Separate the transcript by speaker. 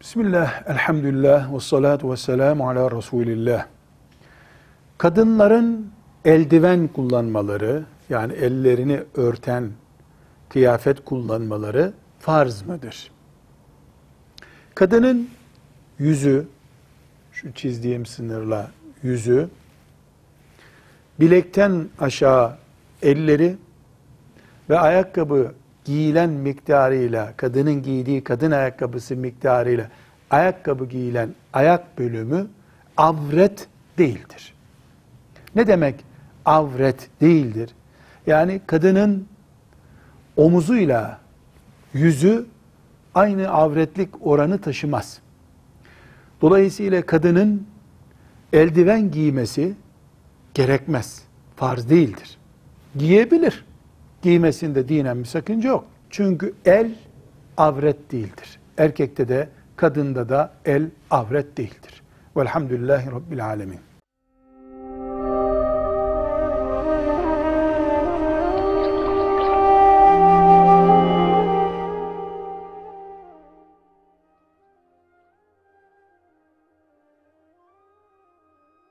Speaker 1: Bismillah, elhamdülillah, ve salatu ve selamu ala Resulillah. Kadınların eldiven kullanmaları, yani ellerini örten kıyafet kullanmaları farz mıdır? Kadının yüzü, şu çizdiğim sınırla yüzü, bilekten aşağı elleri ve ayakkabı giyilen miktarıyla, kadının giydiği kadın ayakkabısı miktarıyla ayakkabı giyilen ayak bölümü avret değildir. Ne demek avret değildir? Yani kadının omuzuyla yüzü aynı avretlik oranı taşımaz. Dolayısıyla kadının eldiven giymesi gerekmez. Farz değildir. Giyebilir. Giymesinde dinen bir sakınca yok. Çünkü el avret değildir. Erkekte de kadında da el avret değildir. Velhamdülillahi Rabbil Alemin.